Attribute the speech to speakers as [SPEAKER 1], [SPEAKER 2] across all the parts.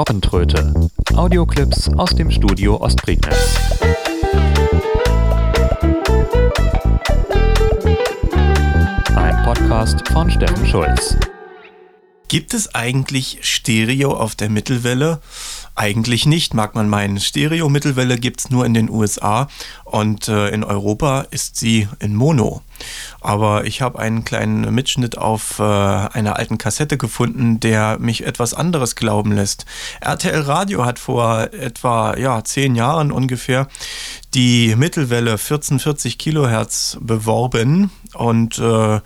[SPEAKER 1] Robbentröte. Audioclips aus dem Studio Ostprignitz. Ein Podcast von Steffen Schulz.
[SPEAKER 2] Gibt es eigentlich Stereo auf der Mittelwelle? Eigentlich nicht, mag man meinen. Stereo-Mittelwelle gibt es nur in den USA und äh, in Europa ist sie in Mono. Aber ich habe einen kleinen Mitschnitt auf äh, einer alten Kassette gefunden, der mich etwas anderes glauben lässt. RTL Radio hat vor etwa ja, zehn Jahren ungefähr die Mittelwelle 1440 Kilohertz beworben und äh,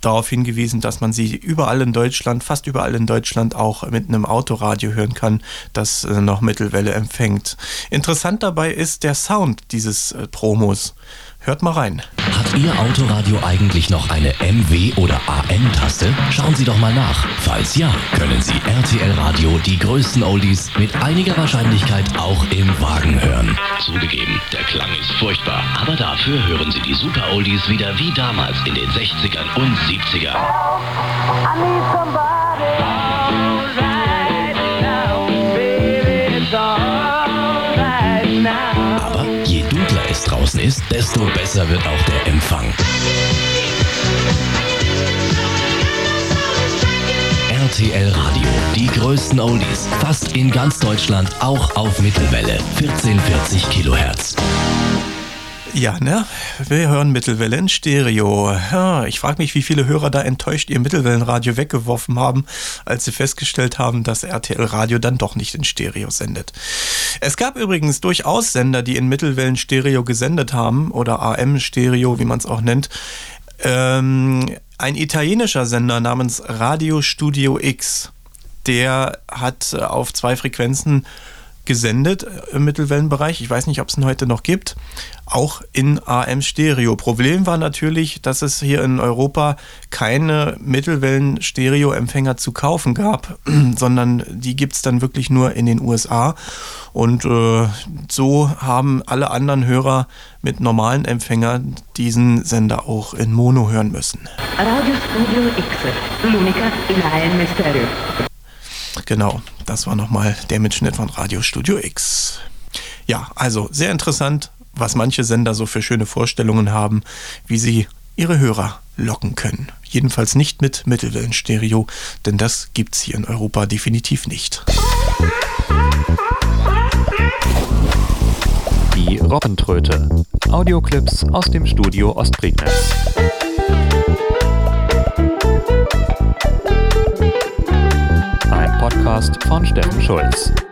[SPEAKER 2] darauf hingewiesen, dass man sie überall in Deutschland, fast überall in Deutschland auch mit einem Autoradio hören kann, das äh, noch Mittelwelle empfängt. Interessant dabei ist der Sound dieses äh, Promos. Hört mal rein.
[SPEAKER 3] Hat Ihr Autoradio eigentlich noch eine MW- oder AM-Taste? Schauen Sie doch mal nach. Falls ja, können Sie RTL Radio die größten Oldies mit einiger Wahrscheinlichkeit auch im Wagen hören. Zugegeben, der Klang ist furchtbar, aber dafür hören Sie die Super Oldies wieder wie damals in den 60ern und 70ern.
[SPEAKER 4] I need somebody
[SPEAKER 3] draußen ist, desto besser wird auch der Empfang. RTL Radio, die größten Oldies, fast in ganz Deutschland, auch auf Mittelwelle, 1440 Kilohertz.
[SPEAKER 2] Ja, ne? Wir hören Mittelwelle in Stereo. Ja, ich frage mich, wie viele Hörer da enttäuscht ihr Mittelwellenradio weggeworfen haben, als sie festgestellt haben, dass RTL Radio dann doch nicht in Stereo sendet. Es gab übrigens durchaus Sender, die in Mittelwellen Stereo gesendet haben oder AM Stereo, wie man es auch nennt. Ähm, ein italienischer Sender namens Radio Studio X, der hat äh, auf zwei Frequenzen gesendet äh, im Mittelwellenbereich. Ich weiß nicht, ob es ihn heute noch gibt. Auch in AM Stereo. Problem war natürlich, dass es hier in Europa keine Mittelwellen-Stereo-Empfänger zu kaufen gab, sondern die gibt es dann wirklich nur in den USA. Und äh, so haben alle anderen Hörer mit normalen Empfängern diesen Sender auch in Mono hören müssen.
[SPEAKER 5] Radio Studio X, l'unica in AM stereo.
[SPEAKER 2] Genau, das war nochmal der Mitschnitt von Radio Studio X. Ja, also sehr interessant, was manche Sender so für schöne Vorstellungen haben, wie sie ihre Hörer locken können. Jedenfalls nicht mit Mittelwellenstereo, denn das gibt's hier in Europa definitiv nicht.
[SPEAKER 1] Die Robbentröte. Audioclips aus dem Studio Ostprignitz. Podcast von Steffen Schulz.